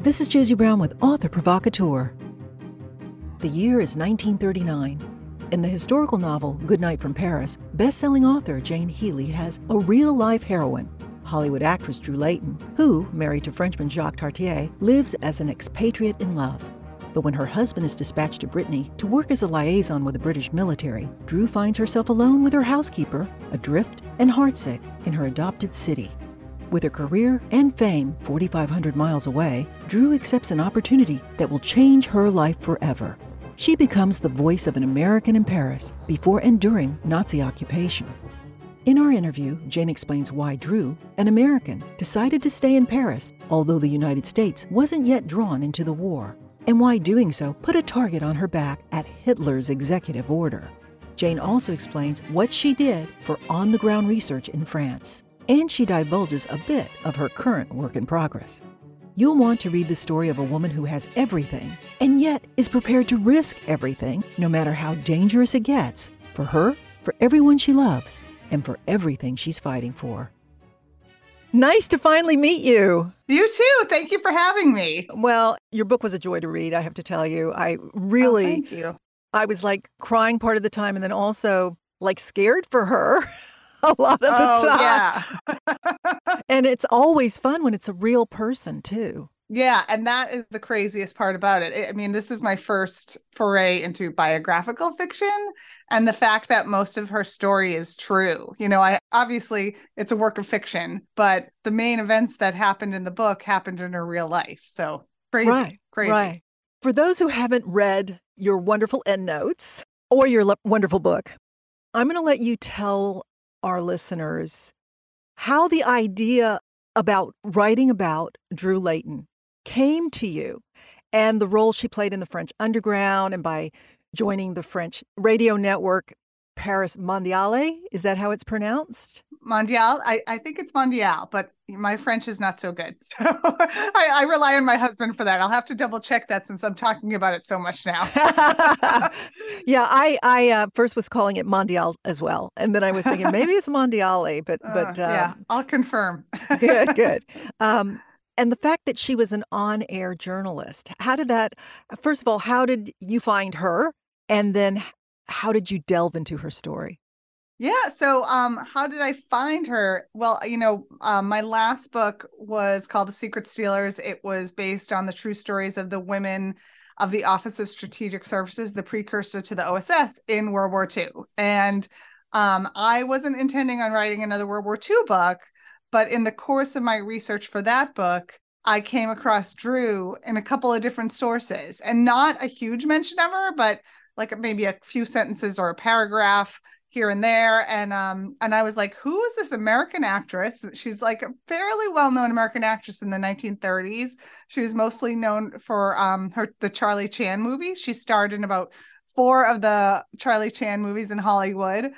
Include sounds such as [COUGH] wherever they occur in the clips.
This is Josie Brown with Author Provocateur. The year is 1939. In the historical novel Goodnight from Paris, best-selling author Jane Healey has a real-life heroine, Hollywood actress Drue Leyton, who, married to Frenchman Jacques Tartière, lives as an expatriate in love. But when her husband is dispatched to Brittany to work as a liaison with the British military, Drue finds herself alone with her housekeeper, adrift and heartsick in her adopted city. With her career and fame 4,500 miles away, Drue accepts an opportunity that will change her life forever. She becomes the voice of an American in Paris before and during Nazi occupation. In our interview, Jane explains why Drue, an American, decided to stay in Paris, although the United States wasn't yet drawn into the war, and why doing so put a target on her back at Hitler's executive order. Jane also explains what she did for on the ground research in France and she divulges a bit of her current work in progress. You'll want to read the story of a woman who has everything and yet is prepared to risk everything, no matter how dangerous it gets, for her, for everyone she loves, and for everything she's fighting for. Nice to finally meet you. You too. Thank you for having me. Well, your book was a joy to read, I have to tell you. I really, oh, thank you. I was like crying part of the time and then also like scared for her. [LAUGHS] [LAUGHS] a lot of the oh, time. Yeah. [LAUGHS] and it's always fun when it's a real person, too. Yeah, and that is the craziest part about it. I mean, this is my first foray into biographical fiction and the fact that most of her story is true. You know, I obviously it's a work of fiction, but the main events that happened in the book happened in her real life. So, crazy. Right. Crazy. Right. For those who haven't read your wonderful endnotes or your le- wonderful book, I'm going to let you tell our listeners how the idea about writing about Drue Leyton came to you and the role she played in the French underground and by joining the French radio network Paris Mondiale. Is that how it's pronounced? Mondial. I, I think it's Mondial, but my French is not so good. [LAUGHS] So I, I, rely on my husband for that. I'll have to double check that since I'm talking about it so much now. [LAUGHS] [LAUGHS] yeah, I I uh, first was calling it Mondial as well, and then I was thinking maybe it's Mondiale, but uh, but yeah, um, I'll confirm. good, good. Um, and the fact that she was an on-air journalist, how did that? First of all, how did you find her, and then how did you delve into her story? Yeah. So, um, how did I find her? Well, you know, um, my last book was called The Secret Stealers. It was based on the true stories of the women of the Office of Strategic Services, the precursor to the OSS in World War II. And um, I wasn't intending on writing another World War II book, but in the course of my research for that book, I came across Drue in a couple of different sources, and not a huge mention of her, but like maybe a few sentences or a paragraph here and there. And um and i was like who is this american actress? She's like a fairly well-known american actress in the 1930s she was mostly known for um her the charlie chan movies she starred in about four of the charlie chan movies in hollywood.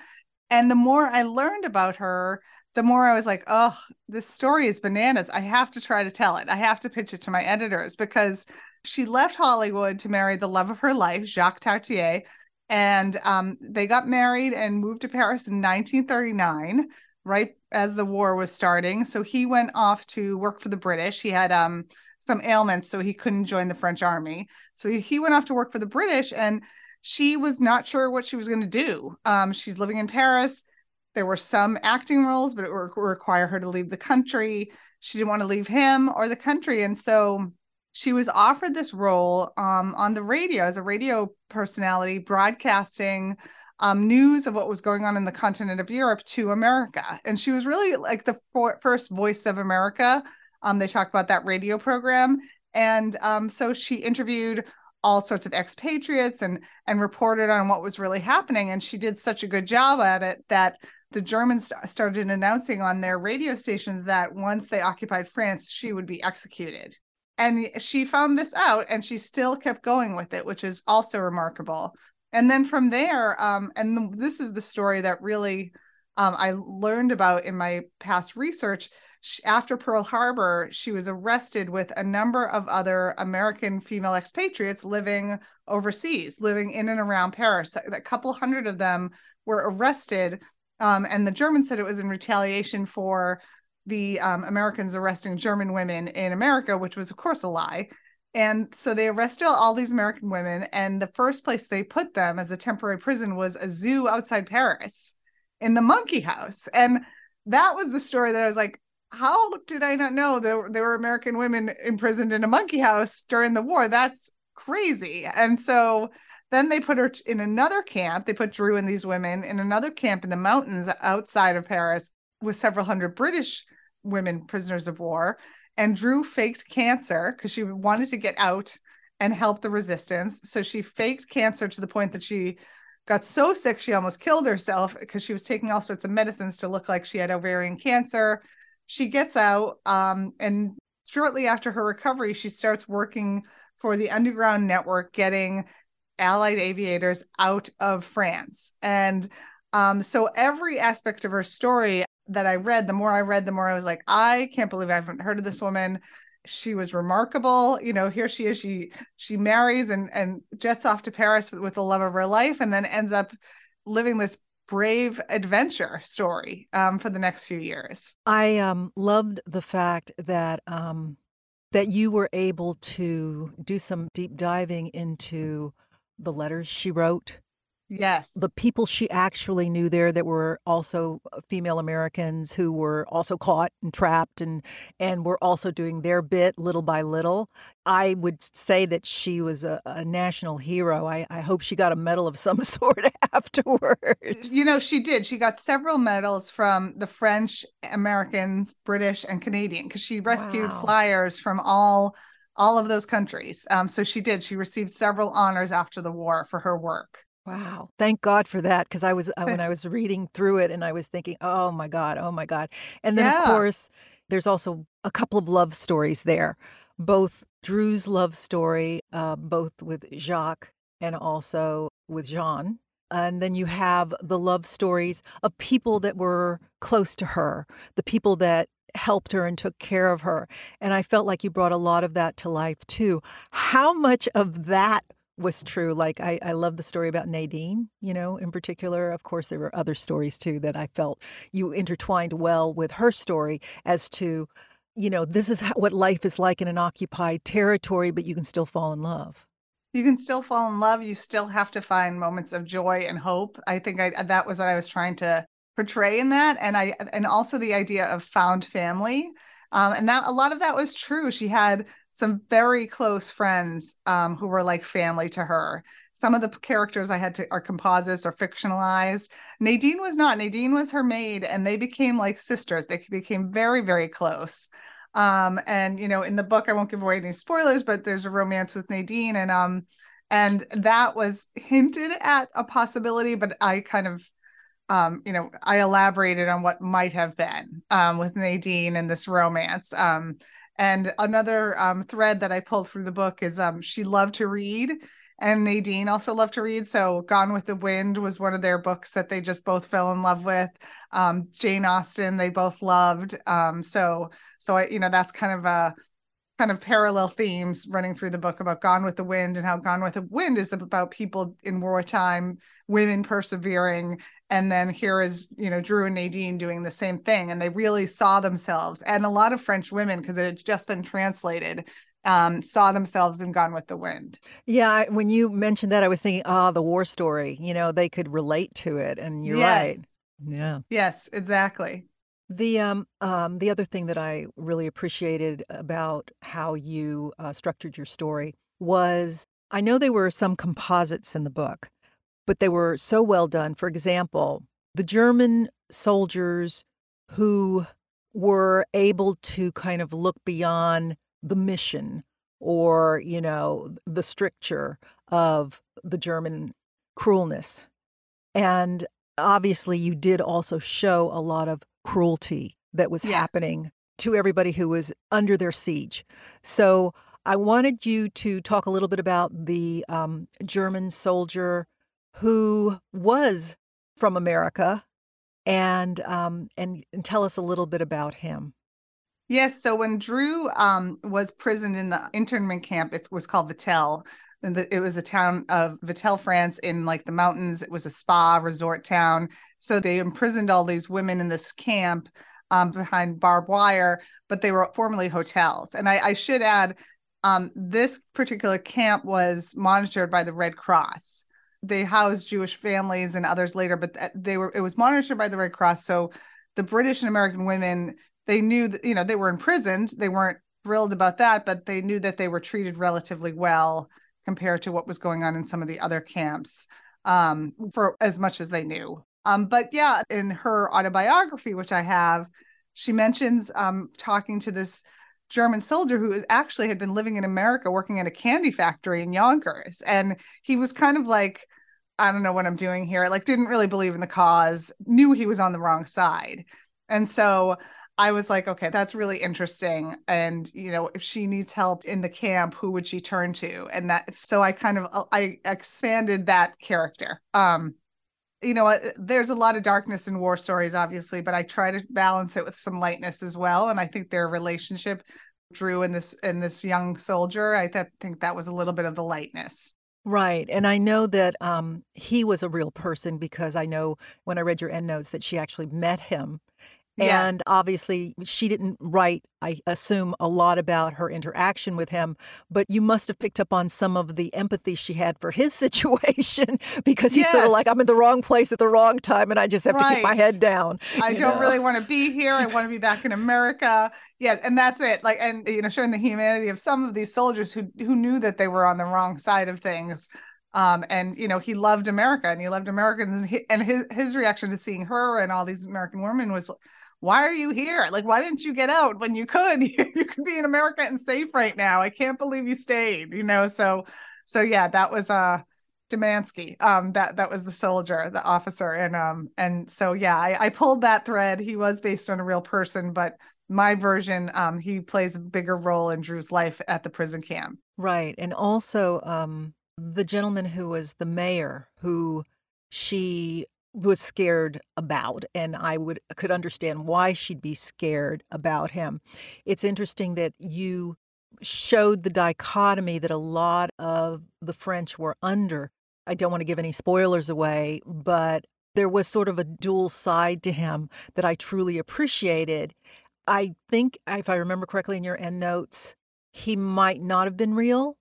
And the more i learned about her the more i was like oh this story is bananas. I have to try to tell it. I have to pitch it to my editors because she left hollywood to marry the love of her life jacques tartière and um, they got married and moved to Paris in 1939, right as the war was starting. So he went off to work for the British. He had um, some ailments, so he couldn't join the French army. So he went off to work for the British, and she was not sure what she was going to do. Um, she's living in Paris. There were some acting roles, but it would require her to leave the country. She didn't want to leave him or the country, and so she was offered this role um, on the radio as a radio personality broadcasting um, news of what was going on in the continent of Europe to America. And she was really like the for- first voice of America. Um, they talked about that radio program. And um, so she interviewed all sorts of expatriates and and reported on what was really happening. And she did such a good job at it that the Germans started announcing on their radio stations that once they occupied France, she would be executed and she found this out and she still kept going with it which is also remarkable. And then from there um, and this is the story that really um, i learned about in my past research. She, after pearl harbor she was arrested with a number of other american female expatriates living overseas living in and around paris. A couple hundred of them were arrested um, and the germans said it was in retaliation for the um, Americans arresting German women in America, which was, of course, a lie. And so they arrested all these American women. And the first place they put them as a temporary prison was a zoo outside Paris in the monkey house. And that was the story that I was like, how did I not know there, there were American women imprisoned in a monkey house during the war? That's crazy. And so then they put her in another camp. They put Drew and these women in another camp in the mountains outside of Paris with several hundred British women prisoners of war. And Drue faked cancer because she wanted to get out and help the resistance. So she faked cancer to the point that she got so sick she almost killed herself because she was taking all sorts of medicines to look like she had ovarian cancer. She gets out, um, and shortly after her recovery, she starts working for the underground network, getting Allied aviators out of France. And um, so every aspect of her story that I read, the more I read, the more I was like, I can't believe I haven't heard of this woman. She was remarkable. You know, here she is. She she marries and and jets off to Paris with, with the love of her life, and then ends up living this brave adventure story um, for the next few years. I um, loved the fact that um, that you were able to do some deep diving into the letters she wrote Yes. the people she actually knew there that were also uh, female Americans who were also caught and trapped and and were also doing their bit little by little. I would say that she was a, a national hero. I, I hope she got a medal of some [LAUGHS] sort [LAUGHS] afterwards. You know, she did. She got several medals from the French, Americans, British, and Canadian because she rescued Wow. flyers from all all of those countries. Um, so she did. She received several honors after the war for her work. Wow. Thank God for that. Because I was, uh, when I [LAUGHS] was reading through it and I was thinking, oh my God, oh my God. And then, of course, there's also a couple of love stories there, both Drue's love story, uh, both with Jacques and also with Jean. And then you have the love stories of people that were close to her, the people that helped her and took care of her. And I felt like you brought a lot of that to life too. How much of that was true? Like, I, I love the story about Nadine, you know, in particular. Of course, there were other stories too that I felt you intertwined well with her story as to, you know, this is how, [LAUGHS] what life is like in an occupied territory, but you can still fall in love. You can still fall in love. You still have to find moments of joy and hope. I think I, that was what I was trying to portray in that, and I and also the idea of found family. Um, and that a lot of that was true. She had some very close friends um, who were like family to her. Some of the characters I had to are composites or fictionalized. Nadine was not. Nadine was her maid, and they became like sisters. They became very, very close. Um, and you know, in the book, I won't give away any spoilers, but there's a romance with Nadine, and um, and that was hinted at a possibility, but I kind of um, you know, I elaborated on what might have been um, with Nadine and this romance. Um, and another um, thread that I pulled through the book is um, she loved to read, and Nadine also loved to read. So, Gone with the Wind was one of their books that they just both fell in love with. Um, Jane Austen, they both loved. Um, so, so I, you know, that's kind of a kind of parallel themes running through the book about Gone with the Wind and how Gone with the Wind is about people in wartime, women persevering, and then here is you know Drue and Nadine doing the same thing, and they really saw themselves, and a lot of French women because it had just been translated. Um, saw themselves in Gone with the Wind. Yeah, I, when you mentioned that, I was thinking, ah, the war story. You know, they could relate to it, and you're right. Yeah. Yes, exactly. The um, um the other thing that I really appreciated about how you uh, structured your story was I know there were some composites in the book, but they were so well done. For example, the German soldiers who were able to kind of look beyond the mission or you know the stricture of the German cruelness, and obviously you did also show a lot of cruelty that was Yes. happening to everybody who was under their siege. So I wanted you to talk a little bit about the um, German soldier who was from America and um, and and tell us a little bit about him. Yes. So when Drue um, was prisoned in the internment camp, it was called Vitel. And the, it was the town of Vitel, France, in like the mountains. It was a spa resort town. So they imprisoned all these women in this camp um, behind barbed wire, but they were formerly hotels. And I, I should add, um, this particular camp was monitored by the Red Cross. They housed Jewish families and others later, but they were it was monitored by the Red Cross. So the British and American women, they knew that you know they were imprisoned. They weren't thrilled about that, but they knew that they were treated relatively well compared to what was going on in some of the other camps um, for as much as they knew. Um, but yeah, in her autobiography, which I have, she mentions um, talking to this German soldier who actually had been living in America working at a candy factory in Yonkers. And he was kind of like, I don't know what I'm doing here. Like, didn't really believe in the cause, knew he was on the wrong side. And so I was like, okay, that's really interesting. And, you know, if she needs help in the camp, who would she turn to? And that, so I kind of, I expanded that character. Um, you know, there's a lot of darkness in war stories, obviously, but I try to balance it with some lightness as well. And I think their relationship, Drue and this and this young soldier, I th- think that was a little bit of the lightness. Right. And I know that um, he was a real person because I know when I read your end notes that she actually met him and yes. obviously, she didn't write, I assume, a lot about her interaction with him, but you must have picked up on some of the empathy she had for his [LAUGHS] situation because he's yes. sort of like, I'm in the wrong place at the wrong time and I just have right. to keep my head down. I don't know? really want to be here. I want to be back in America. Yes. And that's it. Like, and, you know, showing the humanity of some of these soldiers who, who knew that they were on the wrong side of things um, and you know he loved America and he loved Americans and, he, and his his reaction to seeing her and all these American women was why are you here? Like, why didn't you get out when you could? [LAUGHS] you could be in America and safe right now. I can't believe you stayed, you know? So, so yeah, that was, uh, Demansky. Um, that that was the soldier, the officer, and um, and so yeah, I, I pulled that thread. He was based on a real person, but my version, um, he plays a bigger role in Drue's life at the prison camp. Right, and also um, the gentleman who was the mayor, who she was scared about and I would could understand why she'd be scared about him. It's interesting that you showed the dichotomy that a lot of the French were under. I don't want to give any spoilers away, but there was sort of a dual side to him that I truly appreciated. I think if I remember correctly in your end notes, he might not have been real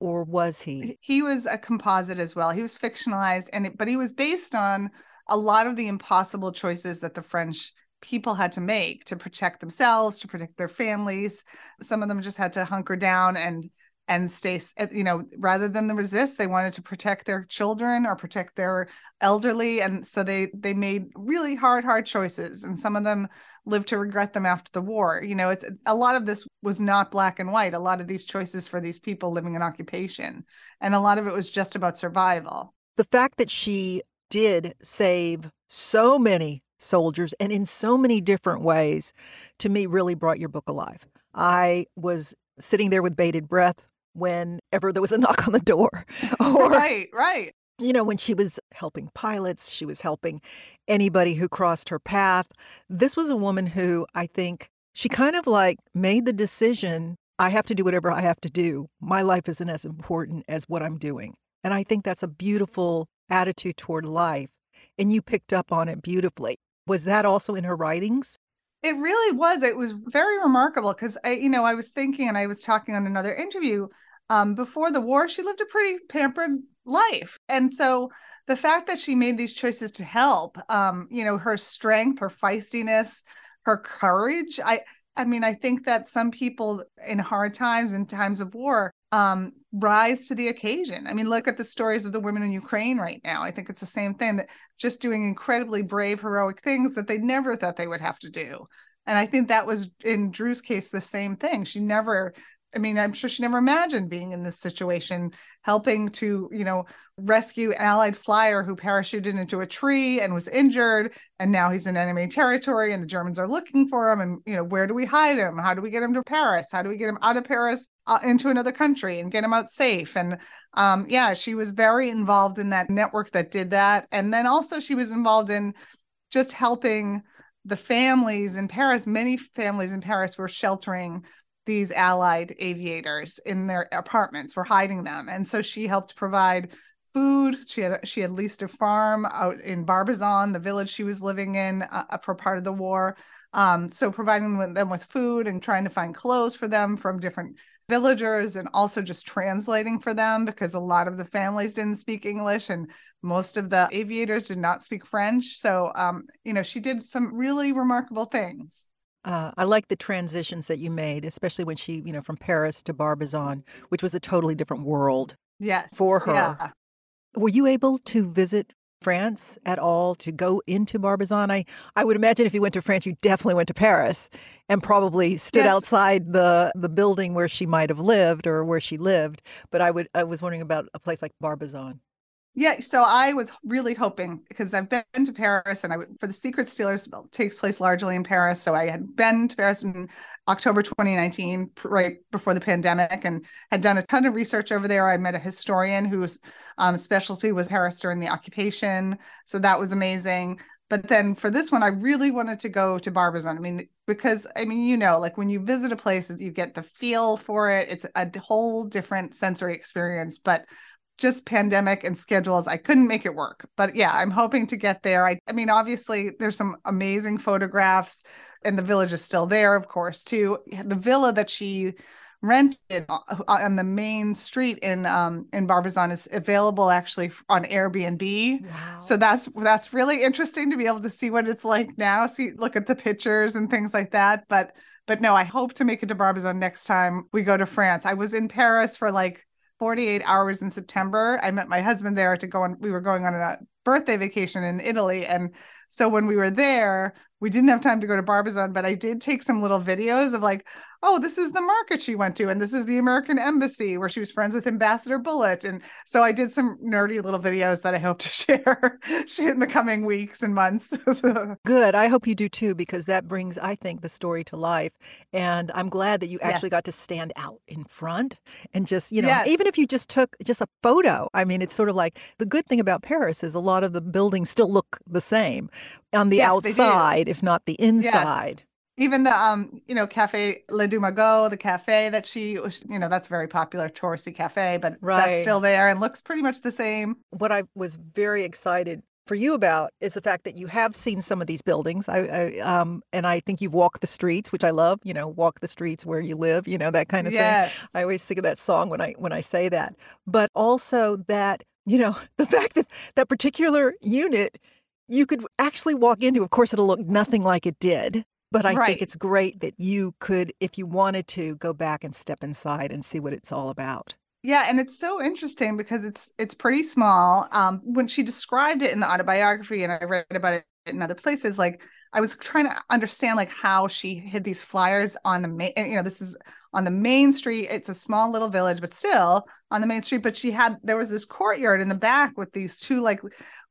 or was he? He was a composite as well. He was fictionalized, and it, but he was based on a lot of the impossible choices that the French people had to make to protect themselves, to protect their families. Some of them just had to hunker down and and stay eh, you know rather than the resist they wanted to protect their children or protect their elderly and so they they made really hard hard choices and some of them lived to regret them after the war. You know it's a lot of this was not black and white a lot of these choices for these people living in occupation and a lot of it was just about survival. The fact that she did save so many soldiers and in so many different ways to me really brought your book alive. I was sitting there with bated breath whenever there was a knock on the door. [LAUGHS] or, right, right. You know, when she was helping pilots, she was helping anybody who crossed her path. This was a woman who I think she kind of like made the decision I have to do whatever I have to do. My life isn't as important as what I'm doing. And I think that's a beautiful attitude toward life. And you picked up on it beautifully. Was that also in her writings? It really was. It was very remarkable because I, you know, I was thinking and I was talking on another interview. Um, before the war, she lived a pretty pampered life. And so the fact that she made these choices to help, um, you know, her strength, her feistiness, her courage, I I mean, I think that some people in hard times and times of war um, rise to the occasion. I mean, look at the stories of the women in Ukraine right now. I think it's the same thing that just doing incredibly brave, heroic things that they never thought they would have to do. And I think that was in Drue's case the same thing. She never I mean, I'm sure she never imagined being in this situation, helping to, you know, rescue Allied flyer who parachuted into a tree and was injured. And now he's in enemy territory and the Germans are looking for him. And, you know, where do we hide him? How do we get him to Paris? How do we get him out of Paris uh, into another country and get him out safe? And um, yeah, she was very involved in that network that did that. And then also she was involved in just helping the families in Paris. Many families in Paris were sheltering these allied aviators in their apartments were hiding them and so she helped provide food she had she had leased a farm out in barbizon the village she was living in uh, for part of the war Um, so providing them with food and trying to find clothes for them from different villagers and also just translating for them because a lot of the families didn't speak English and most of the aviators did not speak French. So, um, you know, she did some really remarkable things. Uh, I like the transitions that you made, especially when she, you know, from Paris to Barbizon, which was a totally different world. Yes. For her. Yeah. Were you able to visit France at all to go into Barbizon? I, I would imagine if you went to France, you definitely went to Paris and probably stood Yes. outside the, the building where she might have lived or where she lived. But I would I was wondering about a place like Barbizon. Yeah, so I was really hoping because I've been to Paris and I for the Secret Stealers takes place largely in Paris. So I had been to Paris in October 2019, right before the pandemic, and had done a ton of research over there. I met a historian whose um, specialty was Paris during the occupation, so that was amazing. But then for this one, I really wanted to go to Barbizon. I mean, because I mean, you know, like when you visit a place, you get the feel for it. It's a whole different sensory experience, but just pandemic and schedules i couldn't make it work. But yeah i'm hoping to get there. I, I mean obviously there's some amazing photographs and the village is still there of course too. The villa that she rented on the main street in um in barbizon is available actually on airbnb. Wow. so that's that's really interesting to be able to see what it's like now see look at the pictures and things like that. But but no i hope to make it to barbizon next time we go to france. I was in paris for like 48 hours in September. I met my husband there to go on. We were going on a birthday vacation in Italy. And so when we were there, we didn't have time to go to Barbizon, but I did take some little videos of like, oh, this is the market she went to, and this is the American embassy where she was friends with Ambassador Bullitt. And so I did some nerdy little videos that I hope to [LAUGHS] share in the coming weeks and months. [LAUGHS] Good. I hope you do too, because that brings, I think, the story to life. And I'm glad that you actually Yes. got to stand out in front and just, you know, Yes. even if you just took just a photo. I mean, it's sort of like the good thing about Paris is a lot of the buildings still look the same on the Yes, outside, if not the inside. even the um you know cafe Les Deux Magots the cafe that she was you know that's very popular touristy cafe but Right. that's still there and looks pretty much the same What I was very excited for you about is the fact that you have seen some of these buildings. I, I um, and I think you've walked the streets, which I love. You know, walk the streets where you live. You know that kind of thing. I always think of that song when I when I say that. But also that, you know, [LAUGHS] the fact that that particular unit you could actually walk into, of course it'll look nothing like it did. But I Right. think it's great that you could, if you wanted to, go back and step inside and see what it's all about. yeah and it's so interesting because it's it's pretty small um when she described it in the autobiography and i read about it in other places like i was trying to understand like how she hid these flyers on the main and, you know this is on the main street it's a small little village but still on the main street but she had there was this courtyard in the back with these two like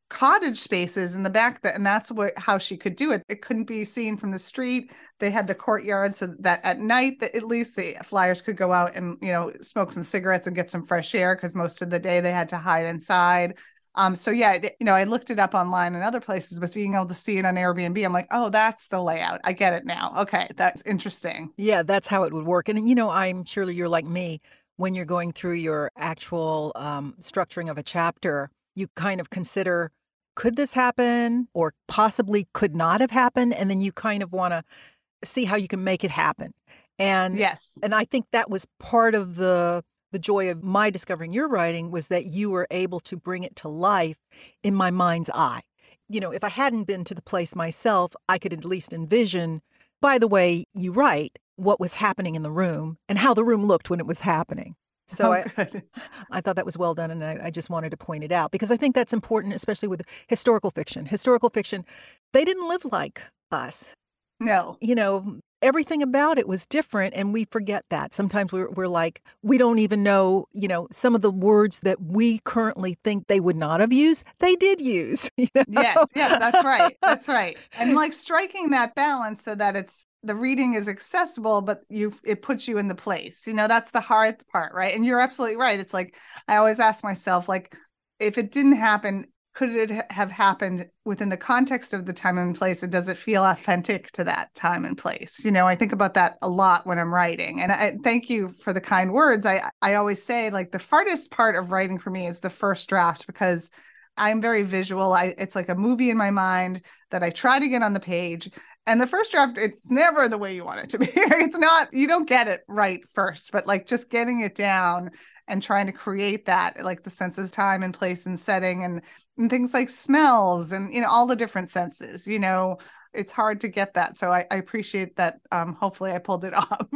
cottage spaces in the back that and that's what how she could do it. It couldn't be seen from the street. They had the courtyard so that at night that at least the flyers could go out and you know smoke some cigarettes and get some fresh air because most of the day they had to hide inside um so yeah you know i looked it up online and other places but being able to see it on airbnb i'm like oh that's the layout i get it now okay that's interesting Yeah, that's how it would work. And, you know, I'm surely you're like me when you're going through your actual um, structuring of a chapter, you kind of consider could this happen or possibly could not have happened? And then you kind of want to see how you can make it happen. And yes and I think that was part of the the joy of my discovering your writing was that you were able to bring it to life in my mind's eye. You know, if I hadn't been to the place myself, I could at least envision by the way you write what was happening in the room and how the room looked when it was happening. So oh, I. [LAUGHS] I thought that was well done, and I, I just wanted to point it out because I think that's important, especially with historical fiction. Historical fiction, they didn't live like us no you know, everything about it was different and we forget that. Sometimes we're, we're like, we don't even know, you know, some of the words that we currently think they would not have used, they did use. [LAUGHS] you know? yes yes that's right that's right and like [LAUGHS] striking that balance so that it's the reading is accessible but you it puts you in the place you know that's the hard part right and you're absolutely right it's like i always ask myself like if it didn't happen could it have happened within the context of the time and place and does it feel authentic to that time and place? You know i think about that a lot when i'm writing and i thank you for the kind words. I i always say like the hardest part of writing for me is the first draft because I'm very visual. I it's like a movie in my mind that I try to get on the page and the first draft it's never the way you want it to be. [LAUGHS] It's not you don't get it right first but like just getting it down and trying to create that like the sense of time and place and setting and, and things like smells and you know all the different senses you know it's hard to get that so i, I appreciate that um, hopefully i pulled it [LAUGHS] off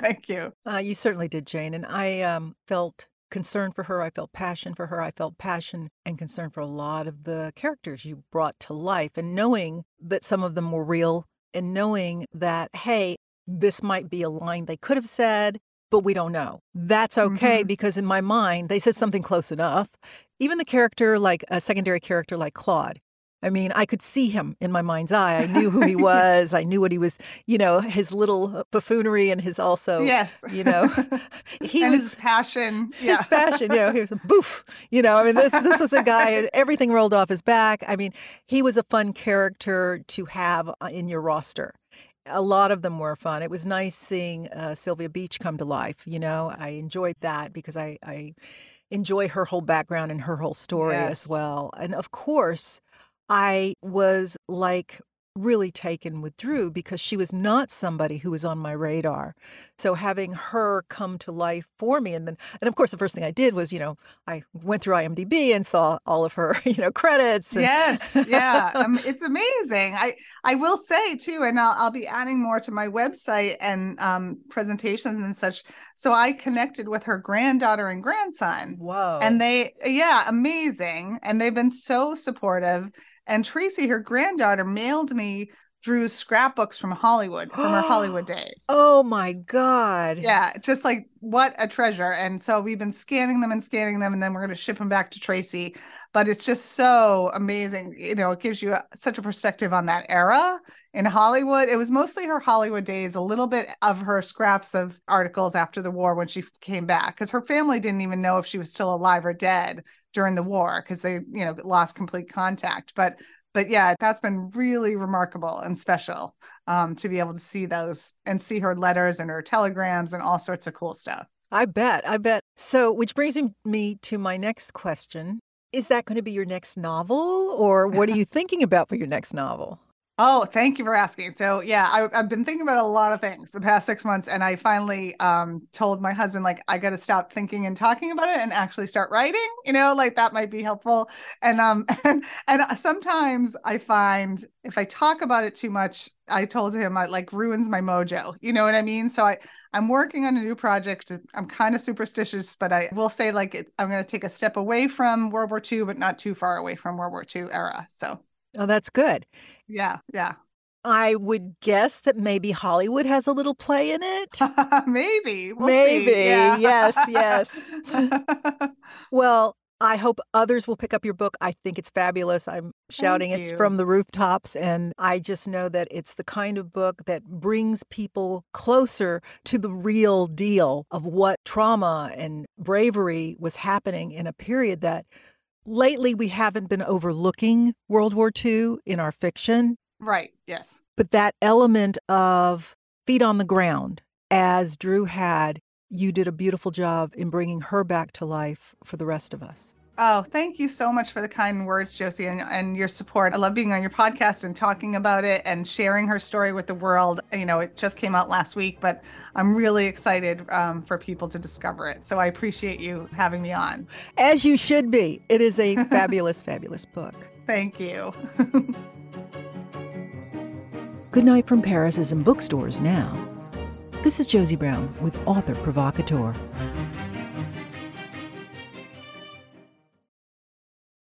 thank you uh, you certainly did jane and i um, felt concern for her. I felt passion for her. I felt passion and concern for a lot of the characters you brought to life. And knowing that some of them were real and knowing that, hey, this might be a line they could have said, but we don't know. That's okay mm-hmm. because in my mind, they said something close enough. Even the character, like a secondary character like Claude, I mean, I could see him in my mind's eye. I knew who he [LAUGHS] was. I knew what he was, you know, his little buffoonery and his also, yes, you know, [LAUGHS] [LAUGHS] he and was his passion, yeah. his passion. You know, he was a boof. You know, I mean, this this was a guy. Everything rolled off his back. I mean, he was a fun character to have uh, in your roster. A lot of them were fun. It was nice seeing uh, Sylvia Beach come to life. You know, I enjoyed that because I, I enjoy her whole background and her whole story yes. as well. And of course I was like really taken with Drue because she was not somebody who was on my radar. So having her come to life for me and then and of course the first thing I did was, you know, I went through IMDb and saw all of her, [LAUGHS] you know, credits. And... Yes. Yeah. um, [LAUGHS] it's amazing. I I will say too and I'll I'll be adding more to my website and um, presentations and such. So I connected with her granddaughter and grandson. Whoa. And they yeah, amazing and they've been so supportive and Tracy, her granddaughter, mailed me Drue's scrapbooks from Hollywood, from her Hollywood [GASPS] days. Oh my God. Yeah, just like what a treasure. And so we've been scanning them and scanning them, and then we're going to ship them back to Tracy. But it's just so amazing. You know, it gives you a, such a perspective on that era in Hollywood. It was mostly her Hollywood days, a little bit of her scraps of articles after the war when she came back, because her family didn't even know if she was still alive or dead during the war because they you know lost complete contact but but yeah that's been really remarkable and special um, to be able to see those and see her letters and her telegrams and all sorts of cool stuff. I bet i bet. So which brings me to my next question. Is that going to be your next novel or what are you [LAUGHS] thinking about for your next novel Oh, thank you for asking. So yeah, I, have been thinking about a lot of things the past six months, and I finally um, told my husband like I got to stop thinking and talking about it and actually start writing. You know, like that might be helpful. And um [LAUGHS] and and sometimes I find if I talk about it too much, I told him I like ruins my mojo. You know what I mean? So I I'm working on a new project. I'm kind of superstitious, but I will say like it, I'm going to take a step away from World War II, but not too far away from World War II era. So Oh, that's good. Yeah, yeah. I would guess that maybe Hollywood has a little play in it. [LAUGHS] maybe. We'll maybe. Yeah. Yes, yes. [LAUGHS] well, I hope others will pick up your book. I think it's fabulous. I'm shouting it from the rooftops. And I just know that it's the kind of book that brings people closer to the real deal of what trauma and bravery was happening in a period that lately we haven't been overlooking World War II in our fiction. Right, yes. But that element of feet on the ground, as Drue had, you did a beautiful job in bringing her back to life for the rest of us. Oh, thank you so much for the kind words, Josie, and, and your support. I love being on your podcast and talking about it and sharing her story with the world. You know, it just came out last week, but I'm really excited um, for people to discover it. So I appreciate you having me on. As you should be. It is a [LAUGHS] fabulous, fabulous book. Thank you. [LAUGHS] Good Night from Paris is in bookstores now. This is Josie Brown with Author Provocateur.